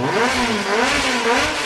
Mm-hmm.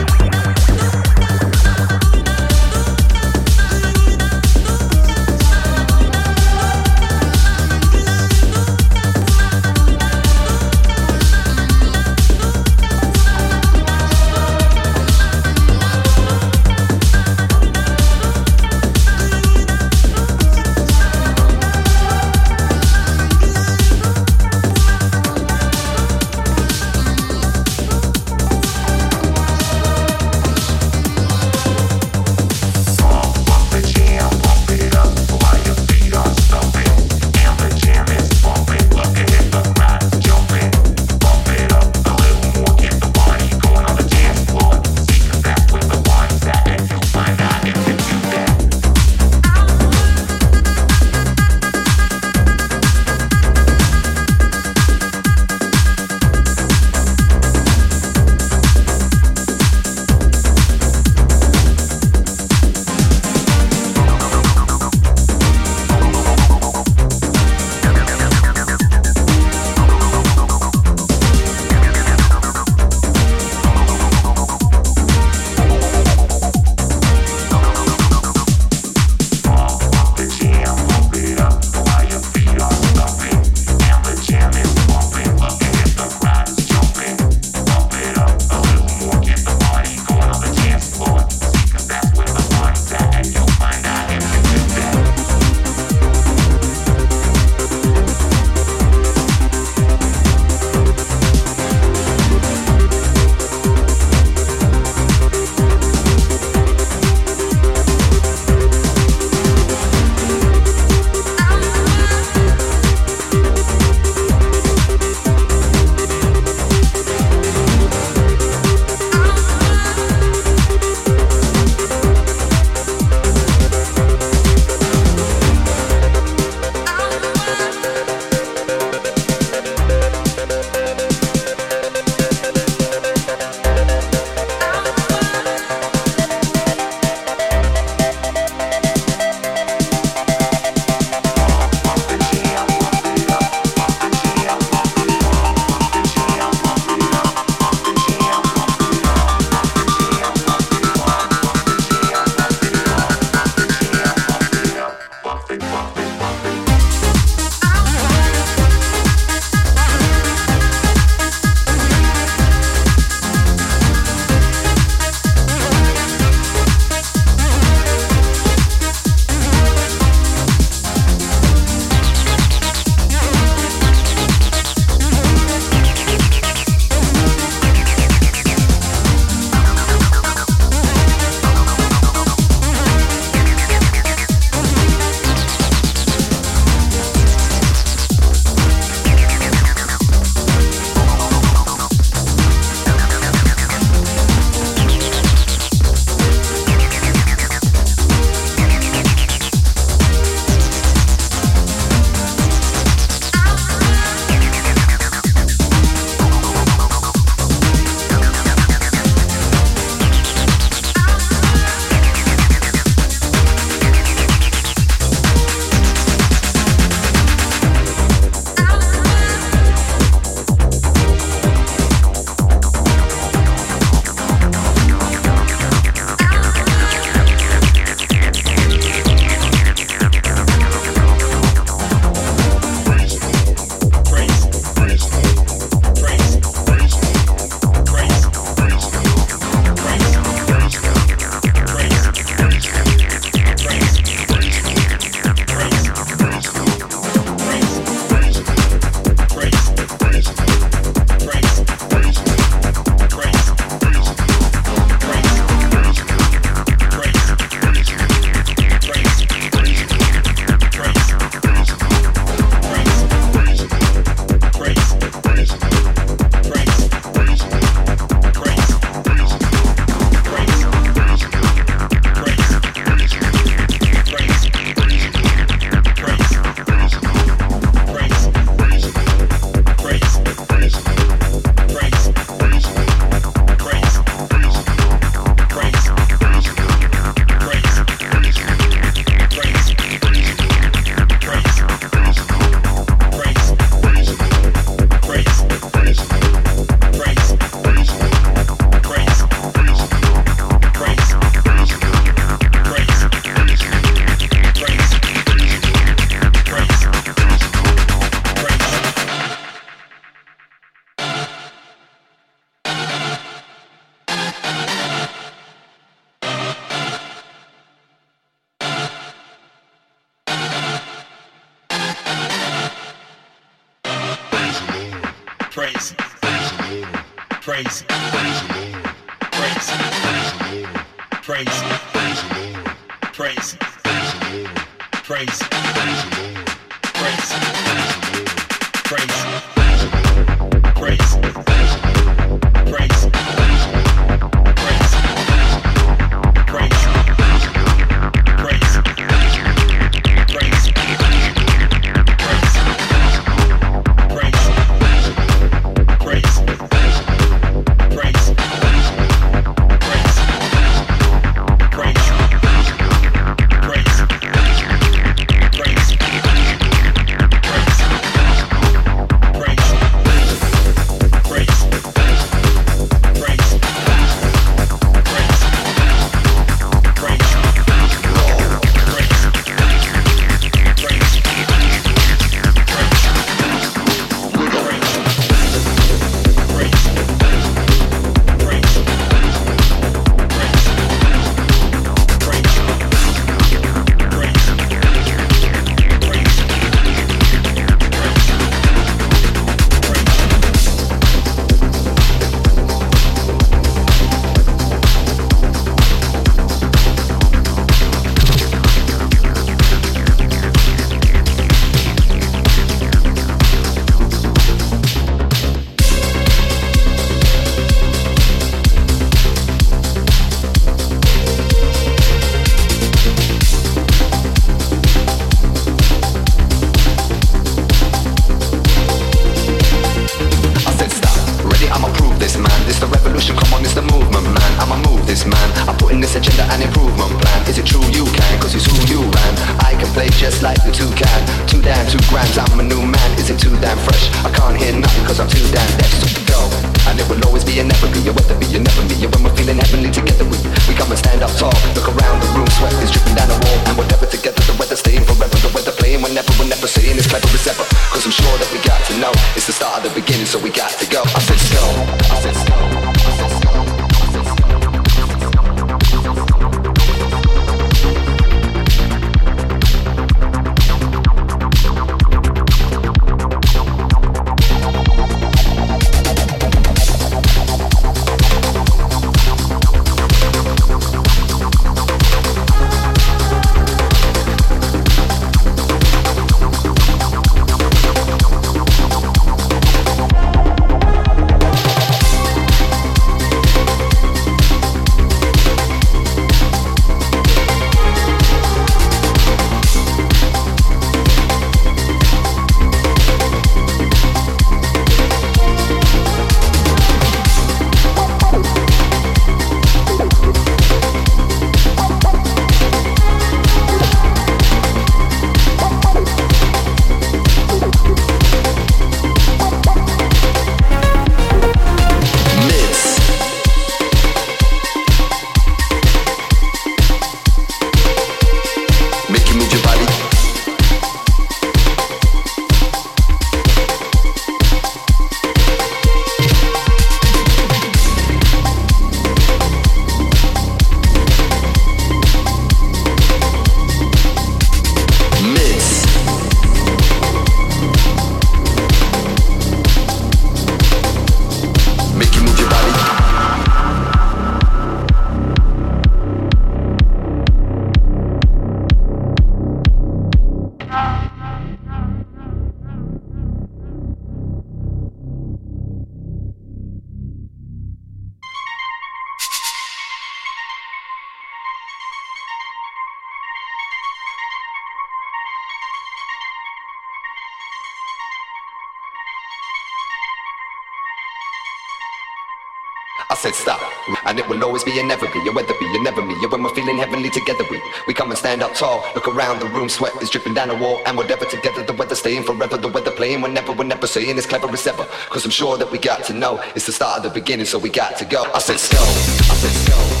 Always be and never be. You weather be, you never me. You when we're feeling heavenly together, we we come and stand up tall. Look around the room, sweat is dripping down the wall, and whatever together. The weather staying forever, the weather playing whenever, we're never saying it's clever as ever. Cause I'm sure that we got to know it's the start of the beginning, so we got to go. I said, go. I said, go.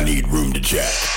I need room to chat.